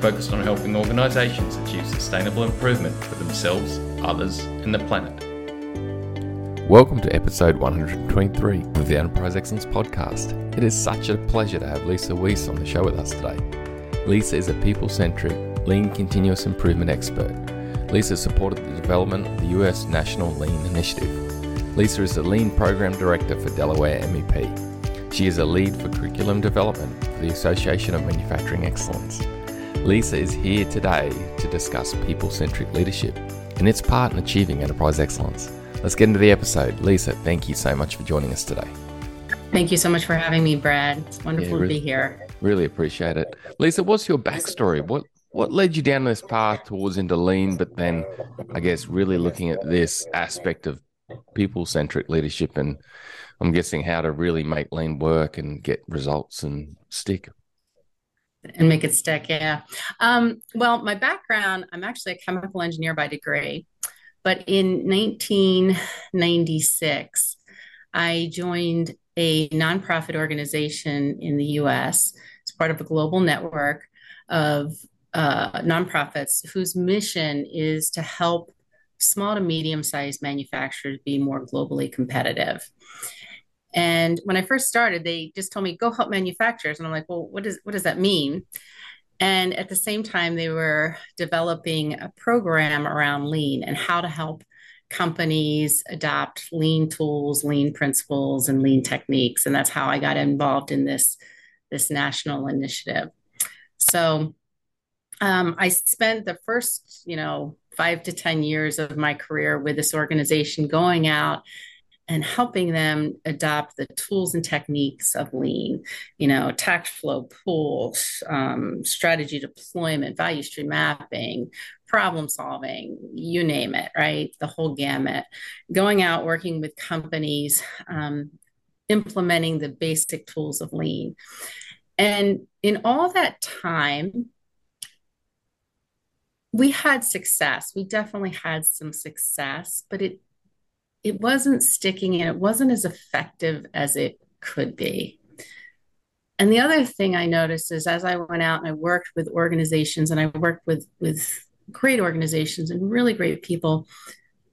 focused on helping organisations achieve sustainable improvement for themselves, others, and the planet. Welcome to episode 123 of the Enterprise Excellence Podcast. It is such a pleasure to have Lisa Weiss on the show with us today. Lisa is a people centric, lean continuous improvement expert Lisa supported the development of the US National Lean Initiative. Lisa is the Lean Program Director for Delaware MEP. She is a lead for curriculum development for the Association of Manufacturing Excellence. Lisa is here today to discuss people centric leadership and its part in achieving enterprise excellence. Let's get into the episode. Lisa, thank you so much for joining us today. Thank you so much for having me, Brad. It's wonderful yeah, really, to be here. Really appreciate it. Lisa, what's your backstory? What what led you down this path towards into lean, but then I guess really looking at this aspect of people centric leadership and I'm guessing how to really make lean work and get results and stick. And make it stick, yeah. Um, well, my background, I'm actually a chemical engineer by degree, but in 1996, I joined a nonprofit organization in the US. It's part of a global network of uh, nonprofits whose mission is to help small to medium sized manufacturers be more globally competitive. And when I first started, they just told me, go help manufacturers. And I'm like, well, what does what does that mean? And at the same time, they were developing a program around lean and how to help companies adopt lean tools, lean principles, and lean techniques. And that's how I got involved in this, this national initiative. So um, I spent the first, you know, five to 10 years of my career with this organization going out and helping them adopt the tools and techniques of lean, you know, takt flow pools, um, strategy deployment, value stream mapping, problem solving, you name it, right? The whole gamut. Going out, working with companies, um, implementing the basic tools of lean. And in all that time, we had success. We definitely had some success, but it it wasn't sticking and it wasn't as effective as it could be. And the other thing I noticed is as I went out and I worked with organizations and I worked with with great organizations and really great people,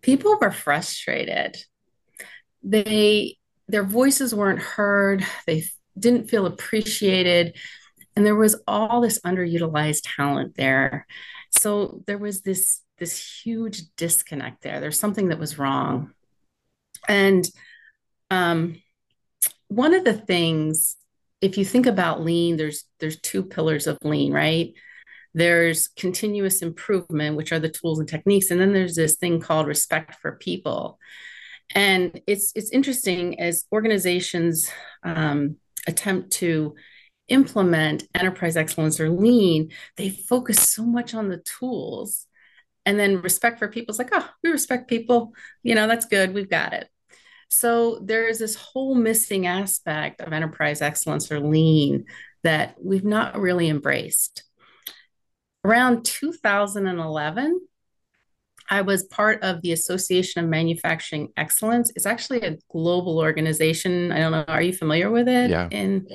people were frustrated. They their voices weren't heard, they didn't feel appreciated, and there was all this underutilized talent there. So there was this this huge disconnect there. There's something that was wrong and um, one of the things if you think about lean there's there's two pillars of lean right there's continuous improvement which are the tools and techniques and then there's this thing called respect for people and it's it's interesting as organizations um, attempt to implement enterprise excellence or lean, they focus so much on the tools. And then respect for people is like, oh, we respect people. You know, that's good. We've got it. So there's this whole missing aspect of enterprise excellence or lean that we've not really embraced. Around 2011, I was part of the Association of Manufacturing Excellence. It's actually a global organization. I don't know. Are you familiar with it? Yeah. In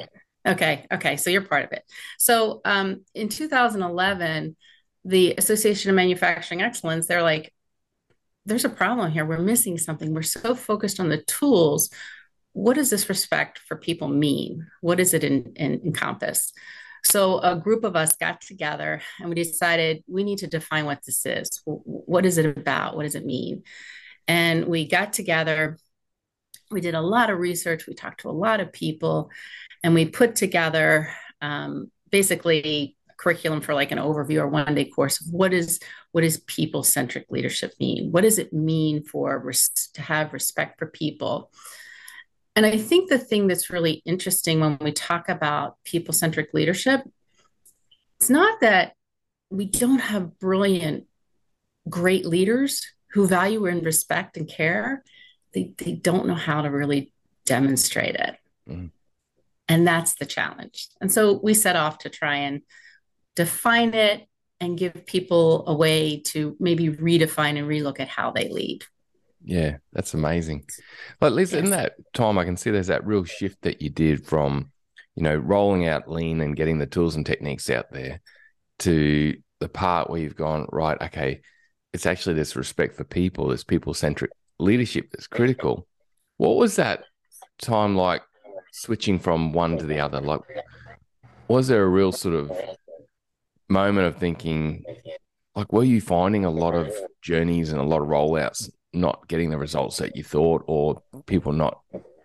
Okay. Okay. So you're part of it. So um, in 2011, the Association of Manufacturing Excellence, they're like, there's a problem here. We're missing something. We're so focused on the tools. What does this respect for people mean? What does it in, in, encompass? So a group of us got together and we decided we need to define what this is. What is it about? What does it mean? And we got together. We did a lot of research. We talked to a lot of people and we put together um, basically curriculum for like an overview or one day course of what is what does people centric leadership mean what does it mean for res- to have respect for people and i think the thing that's really interesting when we talk about people centric leadership it's not that we don't have brilliant, great leaders who value and respect and care. They, they don't know how to really demonstrate it. Mm. And that's the challenge. And so we set off to try and define it and give people a way to maybe redefine and relook at how they lead. Yeah, that's amazing. But Liz, yes. in that time, I can see there's that real shift that you did from, you know, rolling out lean and getting the tools and techniques out there to the part where you've gone, right, okay, it's actually this respect for people, this people centric leadership that's critical. What was that time like switching from one to the other? Like, was there a real sort of moment of thinking, like, were you finding a lot of journeys and a lot of rollouts not getting the results that you thought, or people not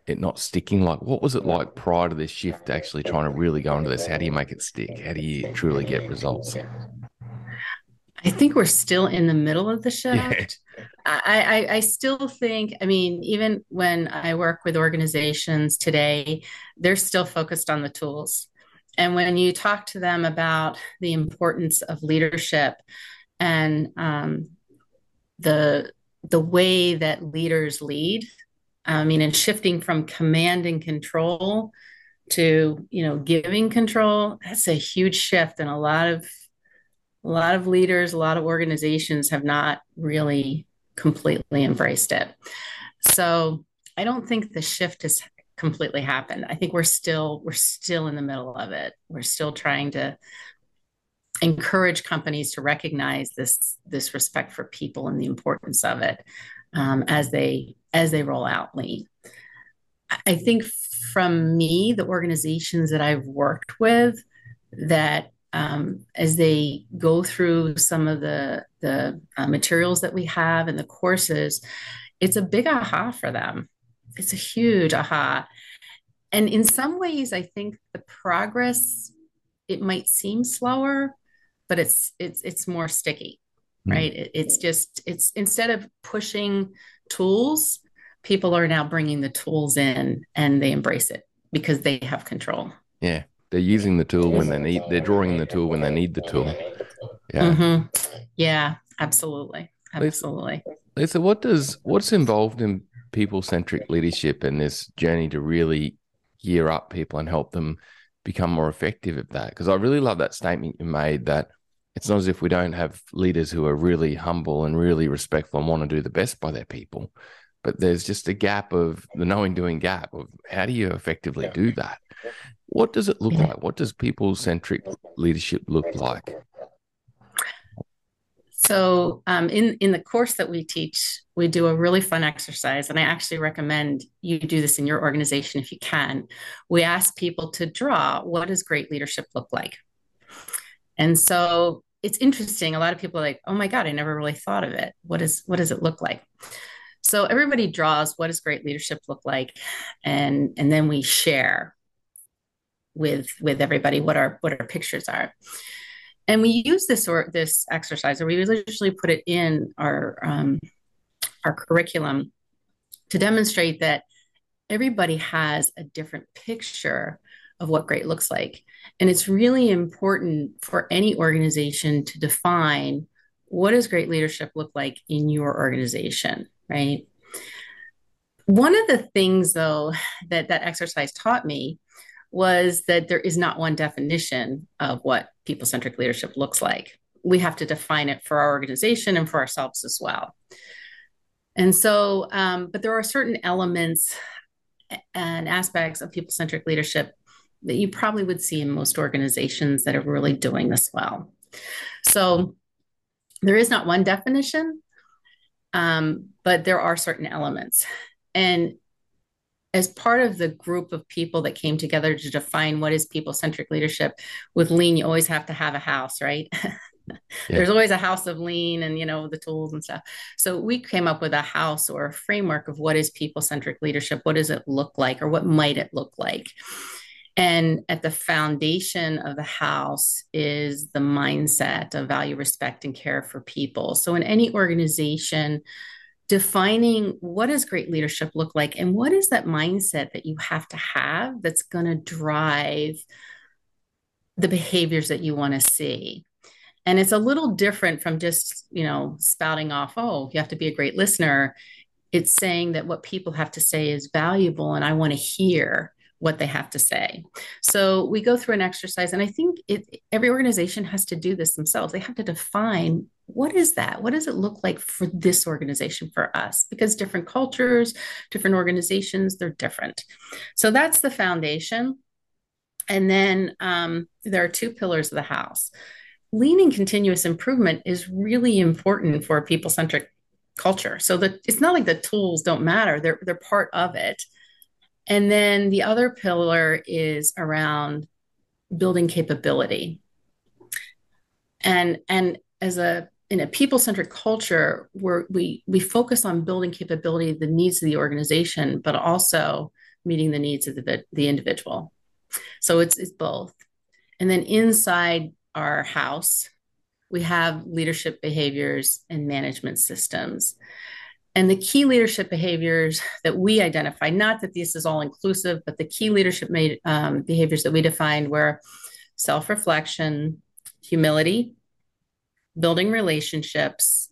it not sticking? Like, what was it like prior to this shift, actually trying to really go into this? How do you make it stick? How do you truly get results? I think we're still in the middle of the shift. Yeah. I, I, I still think, I mean, even when I work with organizations today, they're still focused on the tools. And when you talk to them about the importance of leadership and um, the the way that leaders lead, I mean, and shifting from command and control to you know giving control, that's a huge shift, and a lot of a lot of leaders, a lot of organizations have not really completely embraced it. So I don't think the shift has completely happened. I think we're still we're still in the middle of it. We're still trying to encourage companies to recognize this this respect for people and the importance of it um, as they as they roll out lean. I think from me, the organizations that I've worked with, that um, as they go through some of the the uh, materials that we have and the courses, it's a big aha for them. It's a huge aha, and in some ways, I think the progress it might seem slower, but it's it's it's more sticky, mm. right? It, it's just it's instead of pushing tools, people are now bringing the tools in and they embrace it because they have control. Yeah they're using the tool when they need they're drawing the tool when they need the tool yeah mm-hmm. yeah absolutely absolutely lisa what does what's involved in people centric leadership and this journey to really gear up people and help them become more effective at that because i really love that statement you made that it's not as if we don't have leaders who are really humble and really respectful and want to do the best by their people but there's just a gap of the knowing doing gap of how do you effectively do that what does it look like? What does people centric leadership look like? So, um, in in the course that we teach, we do a really fun exercise, and I actually recommend you do this in your organization if you can. We ask people to draw what does great leadership look like, and so it's interesting. A lot of people are like, "Oh my god, I never really thought of it. What is what does it look like?" So everybody draws what does great leadership look like, and and then we share with with everybody what our what our pictures are and we use this or this exercise or we literally put it in our um, our curriculum to demonstrate that everybody has a different picture of what great looks like. And it's really important for any organization to define what does great leadership look like in your organization right? One of the things though that that exercise taught me was that there is not one definition of what people centric leadership looks like. We have to define it for our organization and for ourselves as well. And so, um, but there are certain elements and aspects of people centric leadership that you probably would see in most organizations that are really doing this well. So, there is not one definition, um, but there are certain elements. And as part of the group of people that came together to define what is people centric leadership with lean you always have to have a house right? Yeah. there's always a house of lean and you know the tools and stuff. So we came up with a house or a framework of what is people centric leadership what does it look like or what might it look like? And at the foundation of the house is the mindset of value respect and care for people. So in any organization defining what does great leadership look like and what is that mindset that you have to have that's going to drive the behaviors that you want to see And it's a little different from just, you know, spouting off, oh, you have to be a great listener. It's saying that what people have to say is valuable and I want to hear what they have to say. So we go through an exercise, and I think it, every organization has to do this themselves. They have to define what is that? What does it look like for this organization, for us? Because different cultures, different organizations, they're different. So that's the foundation. And then um, there are two pillars of the house. Leaning continuous improvement is really important for a people centric culture. So that it's not like the tools don't matter; they're they're part of it. And then the other pillar is around building capability. And and as a in a people centric culture where we we focus on building capability, the needs of the organization, but also meeting the needs of the, the individual. So it's it's both. And then inside our house, we have leadership behaviors and management systems. And the key leadership behaviors that we identified, not that this is all inclusive, but the key leadership made, um, behaviors that we defined were self reflection, humility, building relationships,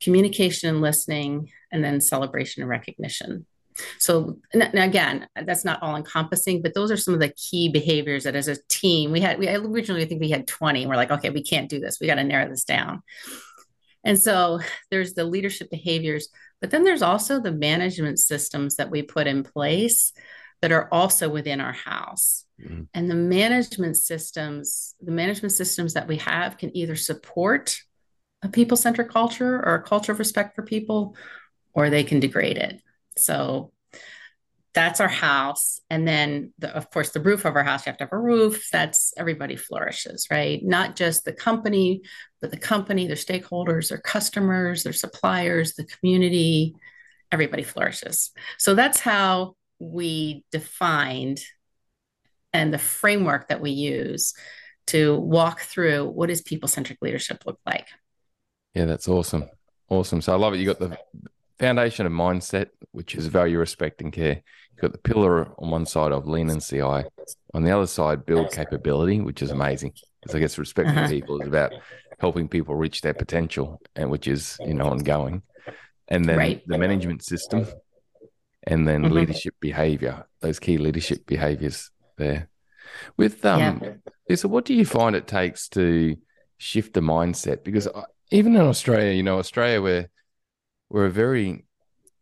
communication and listening, and then celebration and recognition. So again, that's not all encompassing, but those are some of the key behaviors that as a team we had. We originally I think we had 20. And we're like, okay, we can't do this. We got to narrow this down. And so there's the leadership behaviors, but then there's also the management systems that we put in place that are also within our house. Mm-hmm. And the management systems, the management systems that we have can either support a people centric culture or a culture of respect for people, or they can degrade it. So that's our house. And then, the, of course, the roof of our house, you have to have a roof. That's everybody flourishes, right? Not just the company, but the company, their stakeholders, their customers, their suppliers, the community, everybody flourishes. So that's how we defined and the framework that we use to walk through what does people centric leadership look like. Yeah, that's awesome. Awesome. So I love it. You got the foundation of mindset, which is value, respect, and care. You've got the pillar on one side of lean and CI. On the other side, build capability, which is amazing. Because I guess respect uh-huh. for people is about helping people reach their potential, and which is you know ongoing. And then right. the management system, and then mm-hmm. leadership behavior. Those key leadership behaviors there. With um, yeah. so what do you find it takes to shift the mindset? Because even in Australia, you know, Australia, we're we're a very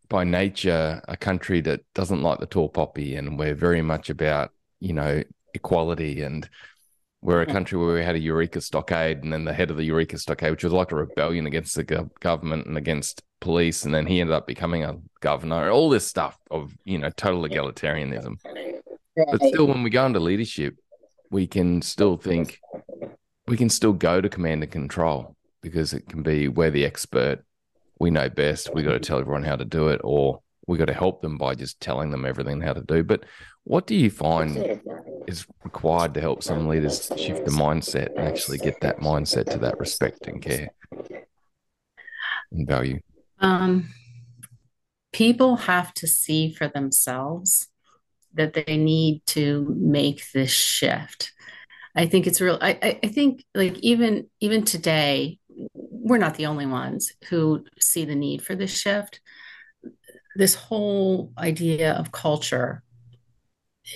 by nature a country that doesn't like the tall poppy, and we're very much about you know equality and we're a country where we had a Eureka stockade, and then the head of the Eureka stockade, which was like a rebellion against the go- government and against police, and then he ended up becoming a governor. All this stuff of you know total egalitarianism. Right. But still, when we go into leadership, we can still think we can still go to command and control because it can be we're the expert, we know best, we got to tell everyone how to do it, or we got to help them by just telling them everything how to do. But what do you find is required to help some leaders shift the mindset and actually get that mindset to that respect and care and value? Um, people have to see for themselves that they need to make this shift. I think it's real. I, I think like even even today, we're not the only ones who see the need for this shift. This whole idea of culture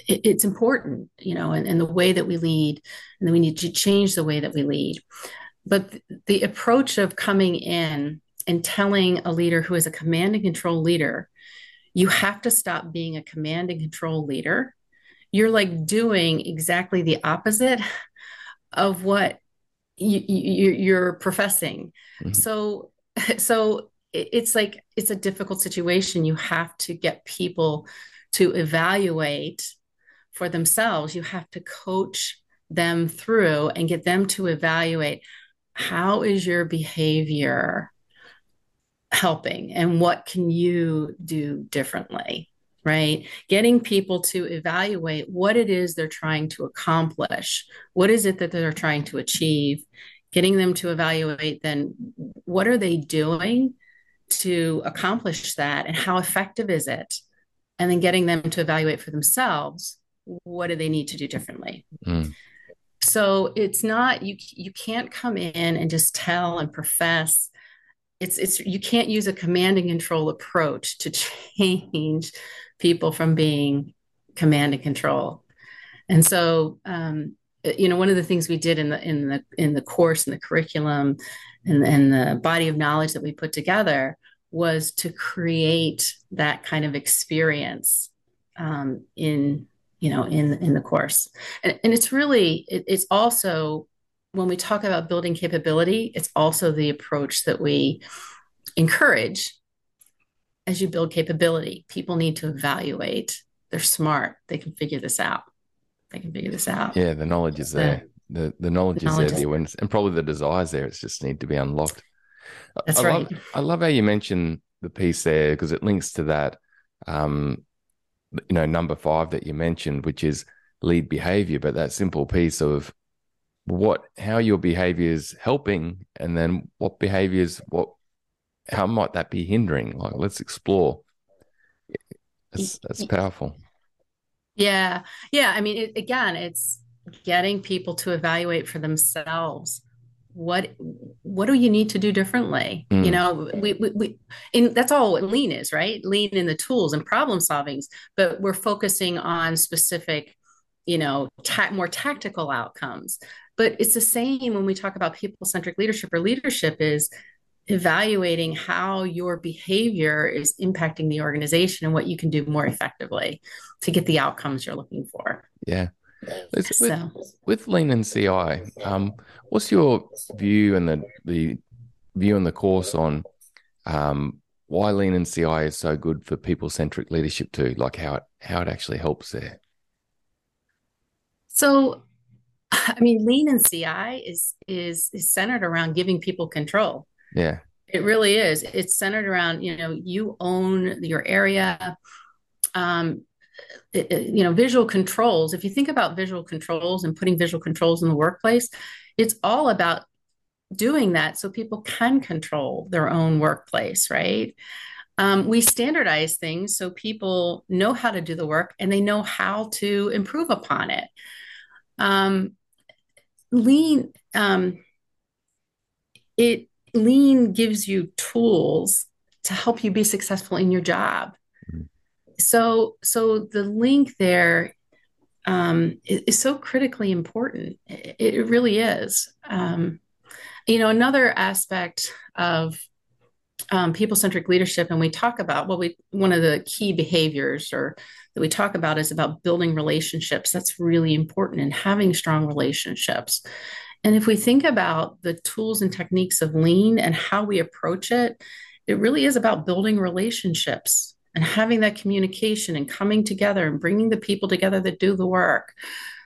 it, it's important, you know, and, and the way that we lead, and then we need to change the way that we lead. But the approach of coming in and telling a leader who is a command and control leader, you have to stop being a command and control leader. You're like doing exactly the opposite of what you, you, you're professing. Mm-hmm. So, so it's like it's a difficult situation. You have to get people to evaluate for themselves. You have to coach them through and get them to evaluate how is your behavior helping and what can you do differently right getting people to evaluate what it is they're trying to accomplish what is it that they're trying to achieve getting them to evaluate then what are they doing to accomplish that and how effective is it and then getting them to evaluate for themselves what do they need to do differently? Mm. so it's not you you can't come in and just tell and profess it's it's you can't use a command and control approach to change people from being command and control. And so um, you know one of the things we did in the in the in the course and the curriculum and, and the body of knowledge that we put together was to create that kind of experience um, in you know in in the course. And, and it's really it, it's also when we talk about building capability it's also the approach that we encourage as you build capability. People need to evaluate. They're smart. They can figure this out. They can figure this out. Yeah the knowledge is there. The the knowledge, the knowledge is there the awareness and probably the desires there it's just need to be unlocked. That's I right. Love, i love how you mentioned the piece there because it links to that um you know number five that you mentioned which is lead behavior but that simple piece of what how your behavior is helping and then what behaviors what how might that be hindering? Like let's explore. That's that's powerful. Yeah. Yeah i mean it, again it's getting people to evaluate for themselves. What what do you need to do differently? Mm. you know we, we, we and that's all what lean is right? Lean in the tools and problem solvings but we're focusing on specific you know ta- more tactical outcomes but it's the same when we talk about people centric leadership or leadership is evaluating how your behavior is impacting the organization and what you can do more effectively to get the outcomes you're looking for yeah with, so. with Lean and CI, um, what's your view and the, the view in the course on um, why Lean and CI is so good for people centric leadership too? Like how it how it actually helps there. So, I mean, Lean and CI is is is centered around giving people control. Yeah, it really is. It's centered around you know you own your area. Um, you know visual controls if you think about visual controls and putting visual controls in the workplace it's all about doing that so people can control their own workplace right um, we standardize things so people know how to do the work and they know how to improve upon it um, lean um, it lean gives you tools to help you be successful in your job so so the link there um, is, is, so critically important. It, it really is. Um, you know, another aspect of um, people-centric leadership, and we talk about well, we one of the key behaviors or that we talk about is about building relationships. That's really important and having strong relationships. And if we think about the tools and techniques of lean and how we approach it, it really is about building relationships and having that communication and coming together and bringing the people together that do the work.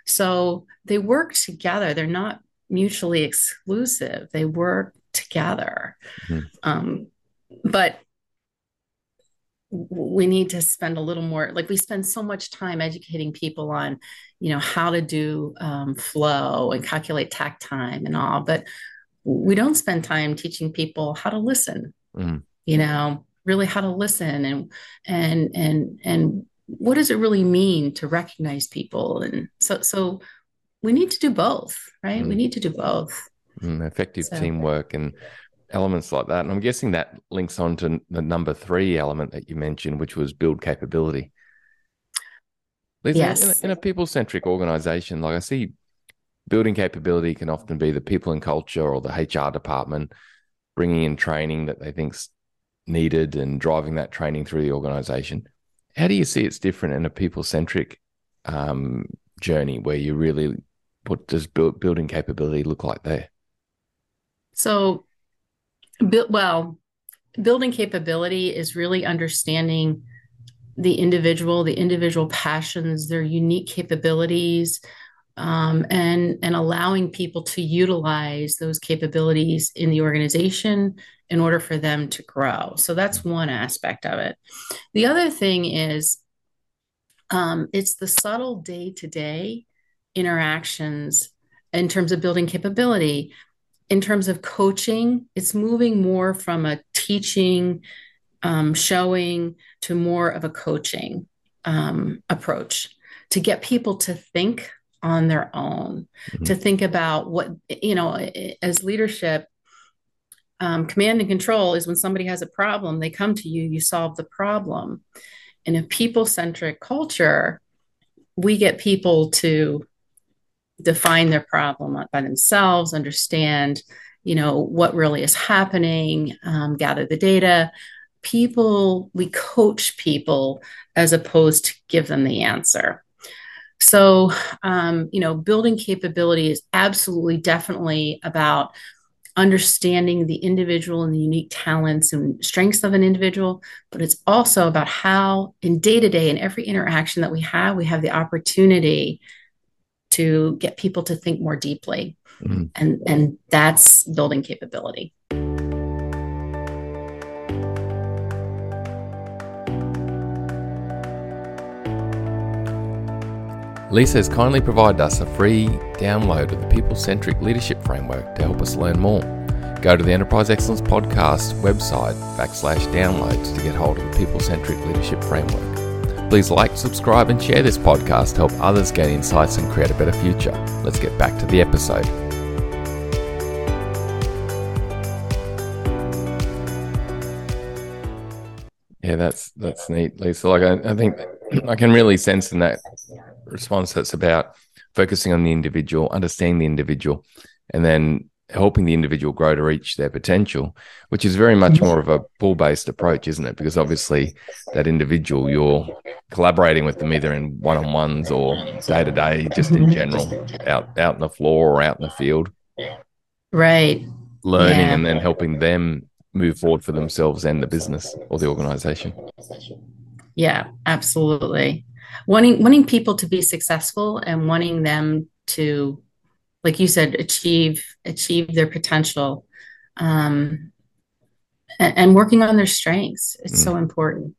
So they work together. They're not mutually exclusive. They work together. Mm-hmm. Um, but we need to spend a little more like we spend so much time educating people on you know how to do um, flow and calculate takt time and all but we don't spend time teaching people how to listen mm. you know really how to listen and and and and what does it really mean to recognize people and so so we need to do both right mm. we need to do both mm, effective so. teamwork and elements like that and i'm guessing that links on to the number three element that you mentioned which was build capability Lisa, yes. in, a, a people-centric organization like i see building capability can often be the people and culture or the hr department bringing in training that they think's needed and driving that training through the organization. How do you see it's different in a people centric um, journey where you really, what does build, building capability look like there? So, well, building capability is really understanding the individual, the individual passions, their unique capabilities, um, and and allowing people to utilize those capabilities in the organization in order for them to grow. So that's one aspect of it. The other thing is um, it's the subtle day to day interactions in terms of building capability. In terms of coaching, it's moving more from a teaching, um, showing to more of a coaching um, approach to get people to think on their own mm-hmm. to think about what you know as leadership um, command and control is when somebody has a problem they come to you you solve the problem in a people-centric culture we get people to define their problem by themselves understand you know what really is happening um, gather the data. People we coach people as opposed to give them the answer. So um, you know building capability is absolutely definitely about understanding the individual and the unique talents and strengths of an individual but it's also about how in day to day in every interaction that we have we have the opportunity to get people to think more deeply mm-hmm. and and that's building capability Lisa has kindly provided us a free download of the People Centric Leadership Framework to help us learn more. Go to the Enterprise Excellence Podcast website backslash downloads to get hold of the People Centric Leadership Framework. Please like, subscribe, and share this podcast to help others gain insights and create a better future. Let's get back to the episode. Yeah, that's that's neat, Lisa. Like I, I think I can really sense in that response that's about focusing on the individual, understanding the individual, and then helping the individual grow to reach their potential, which is very much mm-hmm. more of a pull based approach, isn't it? Because obviously, that individual, you're collaborating with them either in one on ones or day to day, just in mm-hmm. general, out out in the floor or out in the field. Right. Learning yeah. and then helping them move forward for themselves and the business or the organization. Yeah, absolutely. Wanting wanting people to be successful and wanting them to, like you said, achieve achieve their potential, um, and, and working on their strengths. It's mm. so important.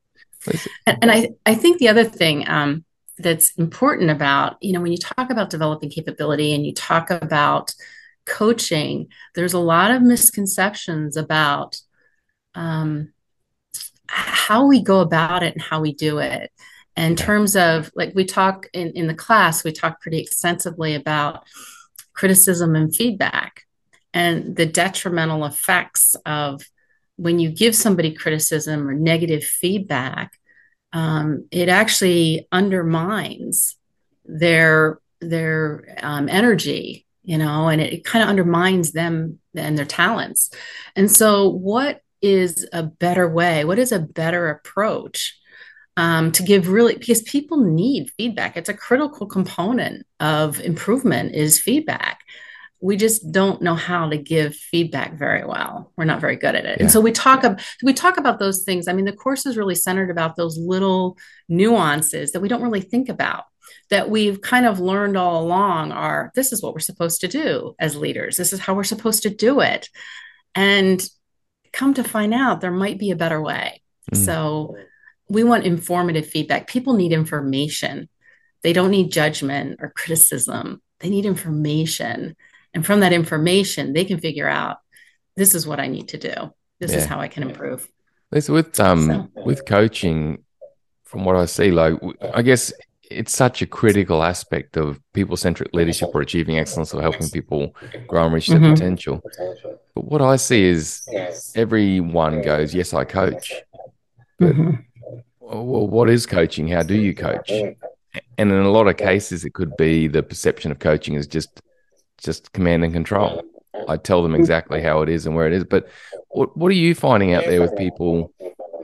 And, and, I I think the other thing um, that's important about you know when you talk about developing capability and you talk about coaching, there's a lot of misconceptions about um, how we go about it and how we do it. In terms of like we talk in, in the class, we talk pretty extensively about criticism and feedback and the detrimental effects of when you give somebody criticism or negative feedback, um, it actually undermines their their um, energy, you know, and it, it kind of undermines them and their talents. And so, what is a better way? What is a better approach um, to give really, because people need feedback. It's a critical component of improvement is feedback. We just don't know how to give feedback very well. We're not very good at it. Yeah. And so we talk about we talk about those things. I mean, the course is really centered about those little nuances that we don't really think about that we've kind of learned all along are this is what we're supposed to do as leaders. This is how we're supposed to do it. And come to find out there might be a better way. Mm. So we want informative feedback. People need information. They don't need judgment or criticism. They need information. And from that information, they can figure out this is what I need to do. This yeah. is how I can improve. with um so. with coaching, from what I see, like I guess it's such a critical aspect of people centric leadership or achieving excellence or helping people grow and reach their mm-hmm. potential. But what I see is everyone goes, Yes, I coach. But mm-hmm. Well, what is coaching? How do you coach? And in a lot of cases, it could be the perception of coaching is just just command and control. I tell them exactly how it is and where it is. But what, what are you finding out there with people,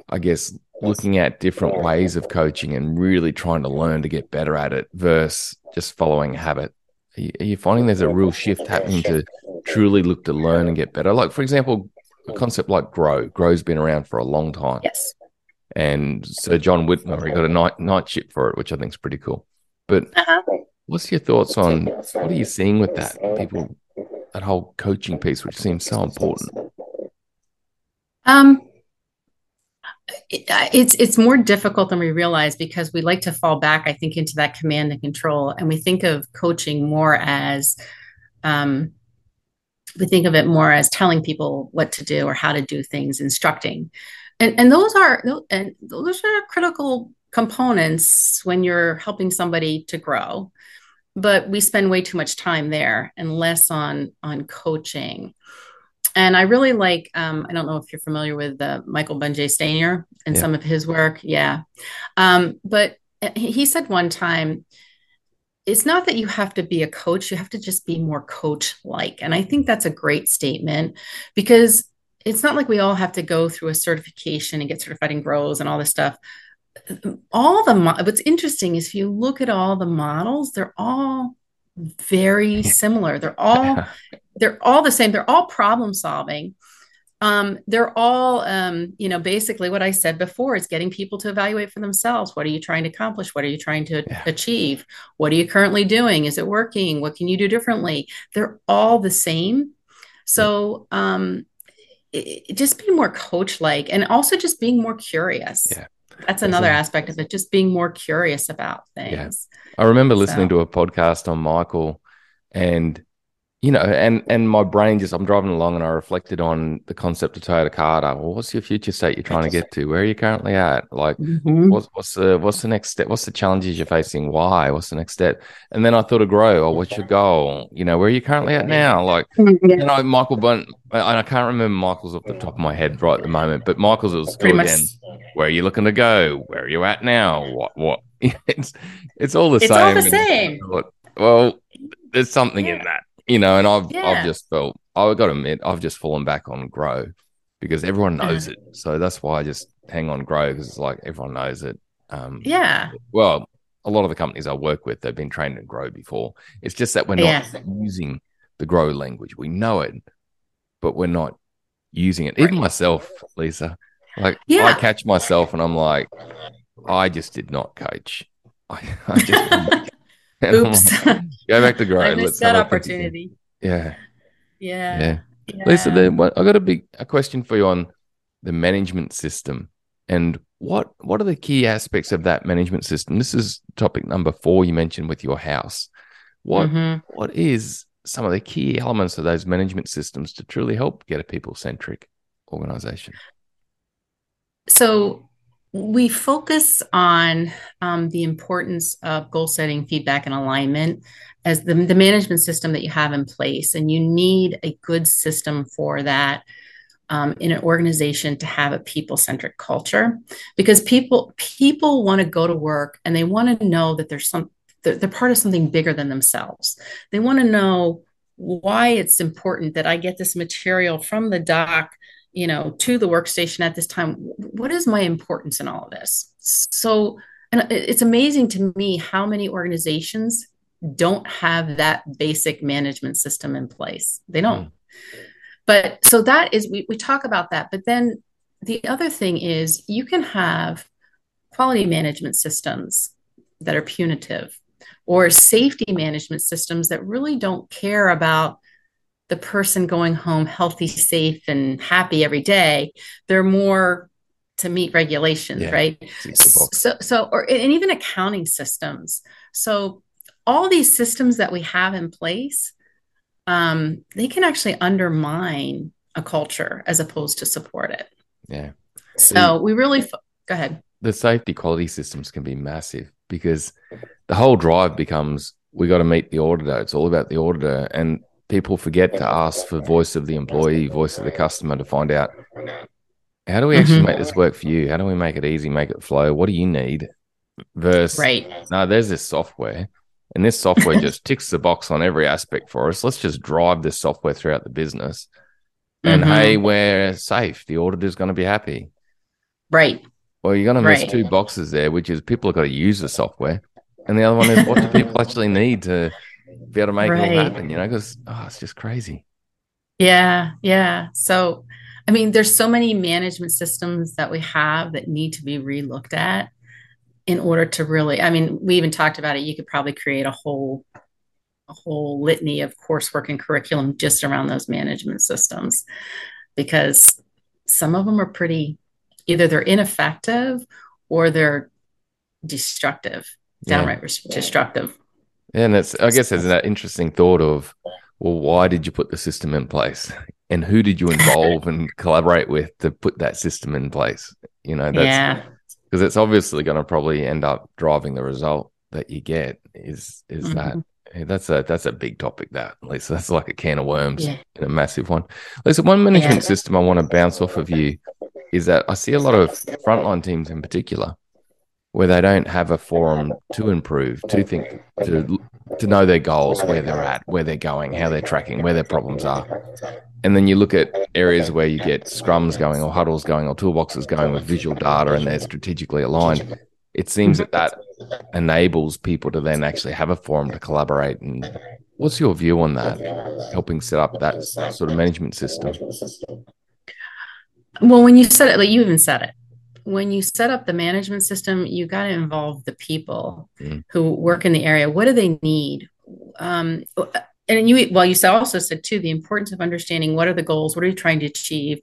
I guess, looking at different ways of coaching and really trying to learn to get better at it versus just following habit. Are you, are you, finding there's a real shift happening to truly look to learn and get better? Like, for example, a concept like grow. Grow's been around for a long time. Yes. And Sir John Whitmore, he got a night knightship for it, which I think is pretty cool. But uh-huh. what's your thoughts on what are you seeing with that? People, that whole coaching piece, which seems so important. Um, it's it's more difficult than we realize because we like to fall back i think into that command and control and we think of coaching more as um, we think of it more as telling people what to do or how to do things instructing and and those are and those are critical components when you're helping somebody to grow but we spend way too much time there and less on on coaching and I really like, um, I don't know if you're familiar with uh, Michael Bungay Stanier and yeah. some of his work. Yeah. Um, but he said one time, it's not that you have to be a coach, you have to just be more coach like. And I think that's a great statement because it's not like we all have to go through a certification and get certified in grows and all this stuff. All the, what's interesting is if you look at all the models, they're all very similar. They're all they're all the same. They're all problem solving. Um, they're all, um, you know, basically what I said before is getting people to evaluate for themselves. What are you trying to accomplish? What are you trying to yeah. achieve? What are you currently doing? Is it working? What can you do differently? They're all the same. So, um, it, just be more coach like and also just being more curious. Yeah. That's another aspect of it, just being more curious about things. Yeah. I remember listening so. to a podcast on Michael and you know, and and my brain just I'm driving along and I reflected on the concept of Toyota Kata. Well, what's your future state you're trying to get to? Where are you currently at? Like, mm-hmm. what's what's the what's the next step? What's the challenges you're facing? Why? What's the next step? And then I thought of grow. Or what's your goal? You know, where are you currently at now? Like, you know, Michael Bunt. And I can't remember Michael's off the top of my head right at the moment, but Michael's was still again. Where are you looking to go? Where are you at now? What what? it's it's all the it's same. It's all the same. well, there's something yeah. in that you know, and I've yeah. I've just felt I've got to admit I've just fallen back on grow because everyone knows it. So that's why I just hang on grow because it's like everyone knows it. Um, yeah. Well, a lot of the companies I work with, they've been trained in grow before. It's just that we're not yeah. using the grow language. We know it, but we're not using it. Even myself, Lisa, like yeah. I catch myself and I'm like, I just did not coach. I, I just Oops. Go back to grow. I missed that opportunity. Yeah. Yeah. Yeah. yeah. Lisa, then I got a big a question for you on the management system and what what are the key aspects of that management system? This is topic number four you mentioned with your house. What mm-hmm. what is some of the key elements of those management systems to truly help get a people centric organization? So we focus on um, the importance of goal setting, feedback, and alignment as the, the management system that you have in place. And you need a good system for that um, in an organization to have a people centric culture because people people want to go to work and they want to know that there's some they're, they're part of something bigger than themselves. They want to know why it's important that I get this material from the doc you know to the workstation at this time what is my importance in all of this? So and it's amazing to me how many organizations don't have that basic management system in place. They don't. Mm. but so that is we, we talk about that. But then the other thing is you can have quality management systems that are punitive or safety management systems that really don't care about the person going home healthy, safe, and happy every day. They're more to meet regulations, yeah, right? So, so, or and even accounting systems. So, all these systems that we have in place, um, they can actually undermine a culture as opposed to support it. Yeah. So the, we really fo- go ahead. The safety quality systems can be massive because the whole drive becomes we got to meet the auditor. It's all about the auditor, and people forget to ask for voice of the employee, voice of the customer to find out how do we actually mm-hmm. make this work for you? How do we make it easy, make it flow? What do you need? Versus, right. no, there's this software, and this software just ticks the box on every aspect for us. Let's just drive this software throughout the business. And mm-hmm. hey, we're safe. The auditor's going to be happy. Right. Well, you're going to miss right. two boxes there, which is people have got to use the software. And the other one is what do people actually need to be able to make right. it all happen, you know, because oh, it's just crazy. Yeah, yeah. So, I mean, there's so many management systems that we have that need to be relooked at in order to really. I mean, we even talked about it. You could probably create a whole a whole litany of coursework and curriculum just around those management systems because some of them are pretty either they're ineffective or they're destructive downright yeah. destructive and it's, I guess, there's that interesting thought of, well, why did you put the system in place? And who did you involve and collaborate with to put that system in place? You know, that's yeah. because it's obviously going to probably end up driving the result that you get is is mm-hmm. that that's a that's a big topic. That Lisa, that's like a can of worms Yeah. and a massive one. Lisa, one management Yeah. system I want to bounce off of you is that I see a lot of frontline teams in particular where they don't have a forum to improve, to think, to to know their goals, where they're at, where they're going, how they're tracking, where their problems are. And then you look at areas where you get scrums going or huddles going or toolboxes going with visual data and they're strategically aligned. It seems that that enables people to then actually have a forum to collaborate. And what's your view on that? Helping set up that sort of management system. Well, when you said it, like you even said it, when you set up the management system, you got to involve the people Mm. who work in the area. What do they need? Um, and you, well, you said- also said too the importance of understanding what are the goals, what are you trying to achieve,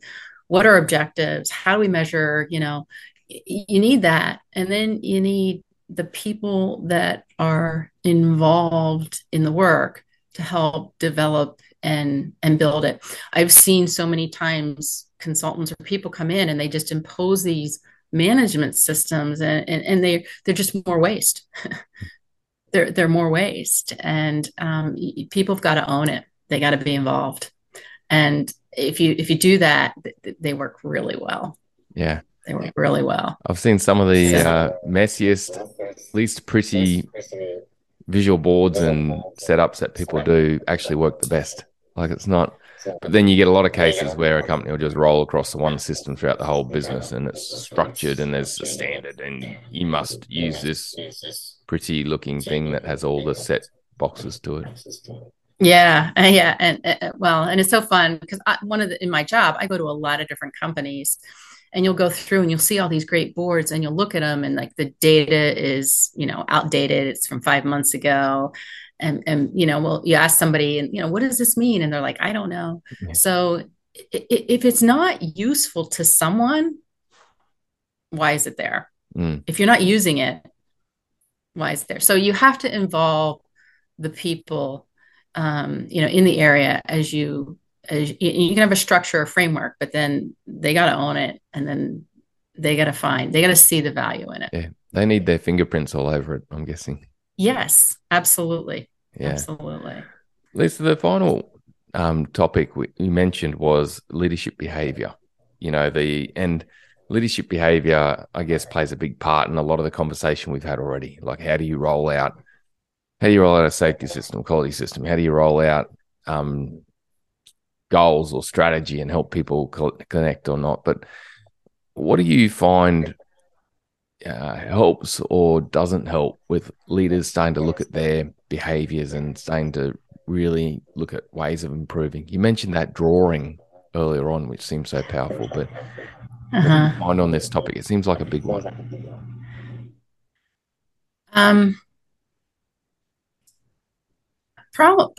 what are objectives, how do we measure? You know, you need that, and then you need the people that are involved in the work to help develop and and build it. I've seen so many times consultants or people come in and they just impose these management systems and, and, and they they're just more waste. they're they're more waste. And um, people have got to own it. They got to be involved. And if you if you do that, they work really well. Yeah. They work really well. I've seen some of the uh, messiest, least pretty visual boards and setups that people do actually work the best. Like it's not, but then you get a lot of cases where a company will just roll across the one system throughout the whole business and it's structured and there's a standard and you must use this pretty looking thing that has all the set boxes to it. Yeah, uh, yeah, and uh, well, and it's so fun because I, one of the in my job, I go to a lot of different companies, and you'll go through and you'll see all these great boards, and you'll look at them, and like the data is, you know, outdated. It's from five months ago, and and you know, well, you ask somebody, and you know, what does this mean? And they're like, I don't know. Yeah. So if it's not useful to someone, why is it there? Mm. If you're not using it, why is it there? So you have to involve the people um, you know, in the area as you as you, you can have a structure or framework, but then they got to own it, and then they got to find they got to see the value in it. Yeah. They need their fingerprints all over it, I'm guessing. Yes, absolutely, Yeah. absolutely. Lisa, the final um, topic we, you mentioned was leadership behavior. You know, the and leadership behavior, I guess, plays a big part in a lot of the conversation we've had already. Like, how do you roll out? How do you roll out a safety system, quality system? How do you roll out um, goals or strategy and help people co- connect or not? But what do you find uh, helps or doesn't help with leaders starting to look at their behaviors and starting to really look at ways of improving. You mentioned that drawing earlier on, which seems so powerful, but Uh-huh. mind on this topic, it seems like a big one. Um, probably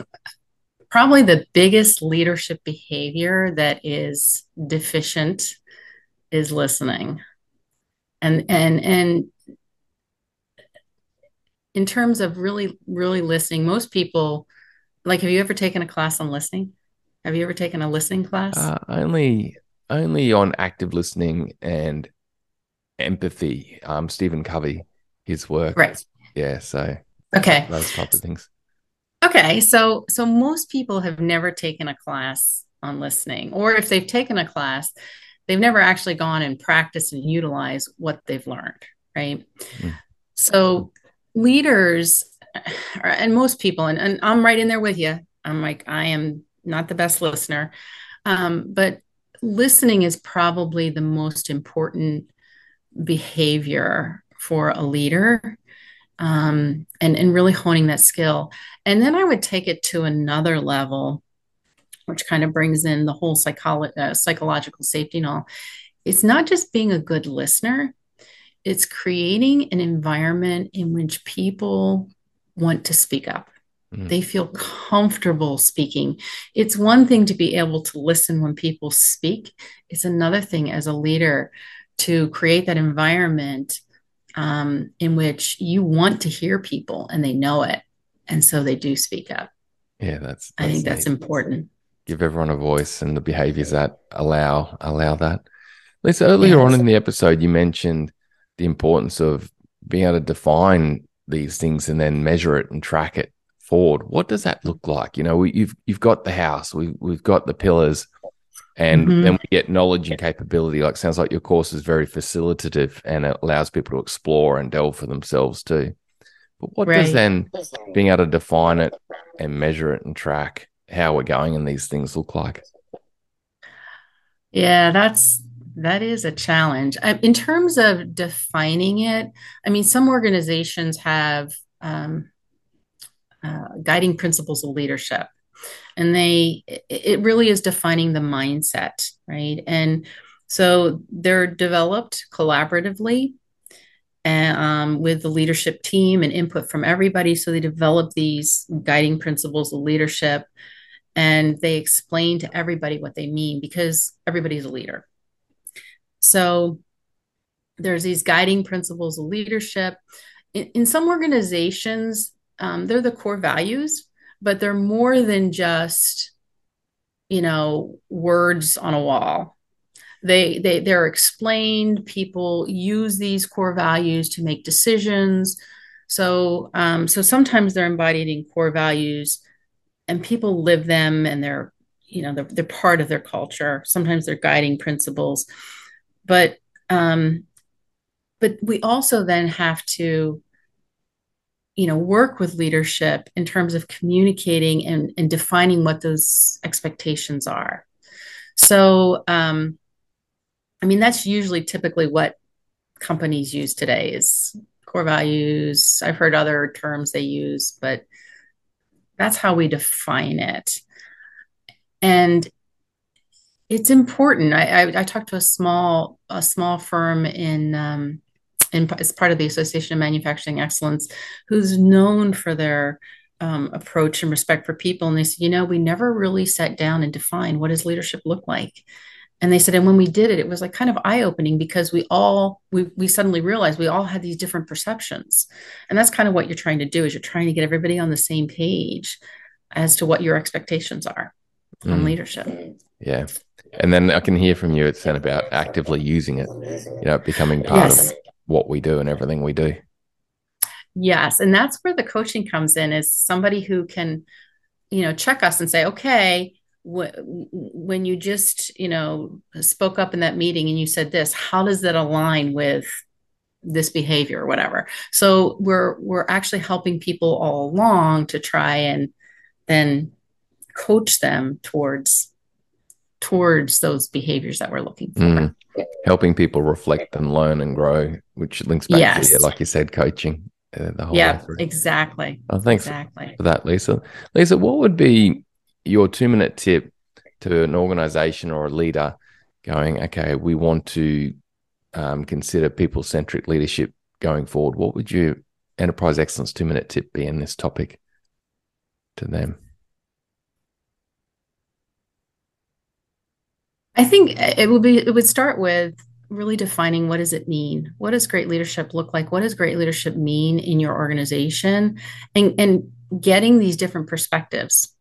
probably the biggest leadership behavior that is deficient is listening. And and and in terms of really really listening, most people like have you ever taken a class on listening? Have you ever taken a listening class? Uh, only, only on active listening and empathy. Um, Stephen Covey, his work, right. Yeah, so Okay. those type of things. Okay, so so most people have never taken a class on listening, or if they've taken a class, they've never actually gone and practiced and utilized what they've learned, right? Mm. So leaders and most people, and, and I'm right in there with you. I'm like, I am not the best listener. Um, but listening is probably the most important behavior for a leader um, and, and really honing that skill. And then I would take it to another level, which kind of brings in the whole psycholo- uh, psychological safety and all. It's not just being a good listener, it's creating an environment in which people want to speak up. Mm. They feel comfortable speaking. It's one thing to be able to listen when people speak, it's another thing as a leader to create that environment um, in which you want to hear people and they know it. And so they do speak up. Yeah, that's. I think that's neat. important. Give everyone a voice and the behaviors that allow allow that. Lisa, earlier Yes. on in the episode, you mentioned the importance of being able to define these things and then measure it and track it forward, what does that look like? You know, we, you've you've got the house, we we've got the pillars, and mm-hmm. then we get knowledge and capability. Like sounds like your course is very facilitative and it allows people to explore and delve for themselves too. But what right. does then being able to define it and measure it and track how we're going and these things look like? Yeah, that's that is a challenge. In terms of defining it, I mean, some organizations have um, uh, guiding principles of leadership, and they it really is defining the mindset, right? And so they're developed collaboratively and, um, with the leadership team and input from everybody. So they develop these guiding principles of leadership and they explain to everybody what they mean because everybody's a leader. So there's these guiding principles of leadership. In, in some organizations, um, they're the core values, but they're more than just, you know, words on a wall. They, they they're explained. People use these core values to make decisions. So um, so sometimes they're embodied in core values and people live them and they're you know they're, they're part of their culture. Sometimes they're guiding principles. But um but we also then have to you know work with leadership in terms of communicating and, and defining what those expectations are. So um i mean that's usually typically what companies use today is core values. I've heard other terms they use but that's how we define it. And it's important. I, I, I talked to a small a small firm in um, in as part of the Association of Manufacturing Excellence, who's known for their um, approach and respect for people. And they said, you know, we never really sat down and defined what does leadership look like and they said and when we did it it was like kind of eye-opening because we all we, we suddenly realized we all had these different perceptions. And that's kind of what you're trying to do is you're trying to get everybody on the same page as to what your expectations are mm. on leadership. Yeah. And then i can hear from you it's then about actively using it you know becoming part yes. of what we do and everything we do. Yes. And that's where the coaching comes in is somebody who can you know check us and say okay when you just you know spoke up in that meeting and you said this how does that align with this behavior or whatever so we're we're actually helping people all along to try and then coach them towards towards those behaviors that we're looking for mm. helping people reflect and learn and grow which links back yes. to yeah, like you said coaching uh, the whole yeah exactly oh, thanks exactly. for that lisa lisa what would be your two minute tip to an organization or a leader going, okay, we want to um, consider people centric leadership going forward, what would your enterprise excellence two minute tip be in this topic to them? I think it would be it would start with really defining what does it mean? What does great leadership look like? What does great leadership mean in your organization? And and getting these different perspectives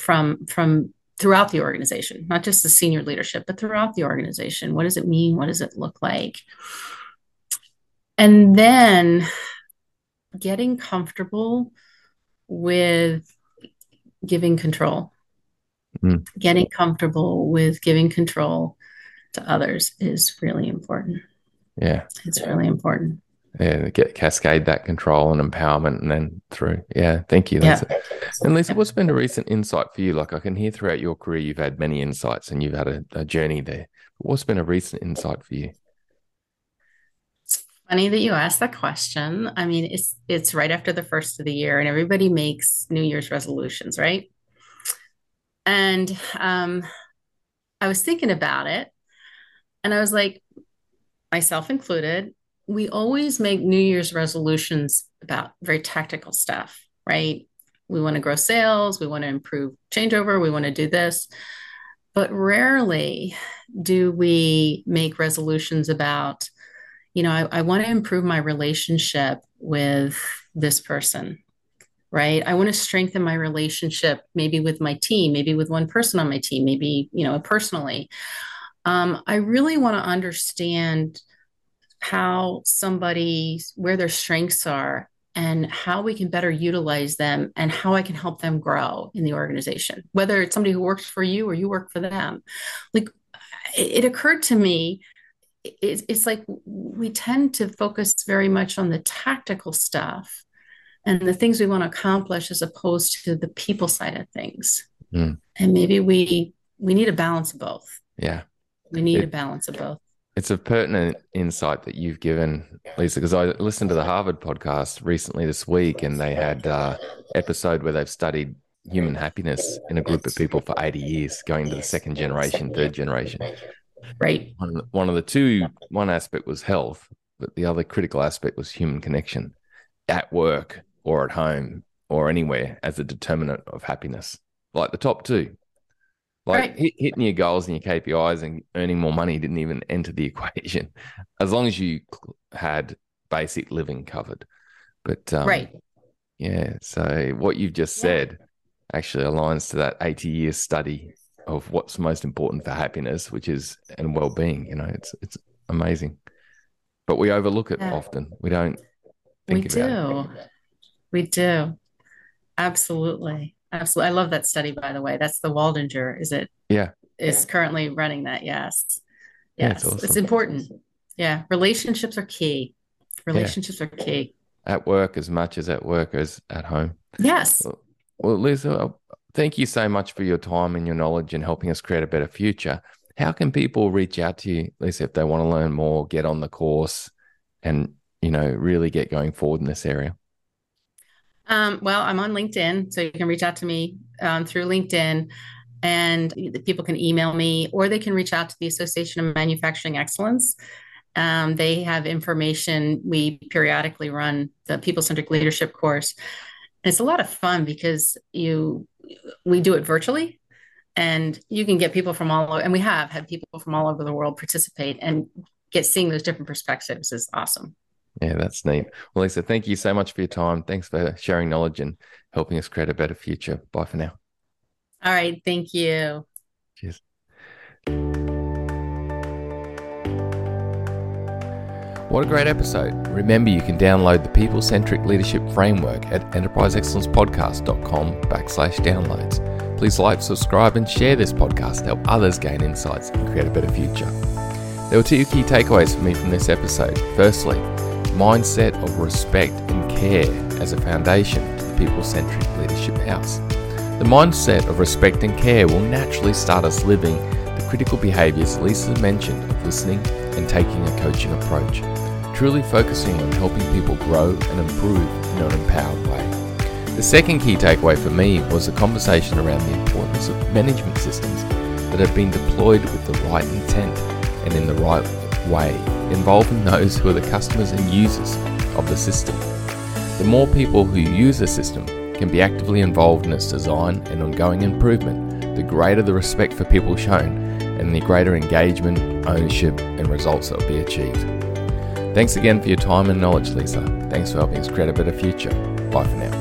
from from throughout the organization, not just the senior leadership, but throughout the organization. What does it mean? What does it look like? And then getting comfortable with giving control. Mm. Getting comfortable with giving control to others is really important. Yeah. It's really important yeah, get cascade that control and empowerment and then through. Yeah, thank you. That's yeah. And Lisa, what's been a recent insight for you? Like I can hear throughout your career, you've had many insights and you've had a, a journey there. What's been a recent insight for you? It's funny that you asked that question. I mean, it's it's right after the first of the year, and everybody makes New Year's resolutions, right? And um, I was thinking about it, and I was like, myself included, we always make New Year's resolutions about very tactical stuff, right? We want to grow sales, we want to improve changeover, we want to do this. But rarely do we make resolutions about, you know, I, I want to improve my relationship with this person, right? I want to strengthen my relationship maybe with my team, maybe with one person on my team, maybe, you know, personally. Um, I really want to understand how somebody where their strengths are and how we can better utilize them and how I can help them grow in the organization, whether it's somebody who works for you or you work for them. Like it, occurred to me, it, it's like we tend to focus very much on the tactical stuff and the things we want to accomplish as opposed to the people side of things. Mm. And maybe we we need a balance of both. Yeah. We need it, a balance of both. It's a pertinent insight that you've given, Lisa, because I listened to the Harvard podcast recently this week, and they had uh, episode where they've studied human happiness in a group of people for 80 years, going to the second generation, third generation. Right. One, one of the two, one aspect was health, but the other critical aspect was human connection at work or at home or anywhere as a determinant of happiness. Like the top two, like right. hit, hitting your goals and your KPIs and earning more money didn't even enter the equation, as long as you had basic living covered. But um, right, yeah. So what you've just yeah. said actually aligns to that eighty-year study of what's most important for happiness, which is and well-being. You know, it's it's amazing, but we overlook it yeah. often. We don't. we do. It. We do. Absolutely. Absolutely. I love that study, by the way. That's the Waldinger, is it? Yeah. Is currently running that. Yes. Yes. Yeah, it's, awesome. it's, important. Yeah. Relationships are key. Relationships yeah. are key. At work as much as at work as at home. Yes. Well, well Lisa, uh, thank you so much for your time and your knowledge and helping us create a better future. How can people reach out to you, Lisa, if they want to learn more, get on the course, and you know really get going forward in this area? Um, well, I'm on LinkedIn, so you can reach out to me um, through LinkedIn, and people can email me or they can reach out to the Association of Manufacturing Excellence. Um, they have information. We periodically run the people centric leadership course. And it's a lot of fun because you we do it virtually and you can get people from all over and we have had people from all over the world participate and get seeing those different perspectives is awesome yeah, that's neat. Well, Lisa, thank you so much for your time. Thanks for sharing knowledge and helping us create a better future. Bye for now. All right. Thank you. Cheers. What a great episode. Remember, you can download the People Centric Leadership Framework at enterpriseexcellencepodcast.com backslash downloads. Please like, subscribe, and share this podcast to help others gain insights and create a better future. There were two key takeaways for me from this episode. Firstly, mindset of respect and care as a foundation to the people centric leadership house. The mindset of respect and care will naturally start us living the critical behaviors Lisa mentioned of listening and taking a coaching approach, truly focusing on helping people grow and improve in an empowered way. The second key takeaway for me was a conversation around the importance of management systems that have been deployed with the right intent and in the right way, involving those who are the customers and users of the system. The more people who use a system can be actively involved in its design and ongoing improvement, the greater the respect for people shown and the greater engagement, ownership, and results that will be achieved. Thanks again for your time and knowledge, Lisa. Thanks for helping us create a better future. Bye for now.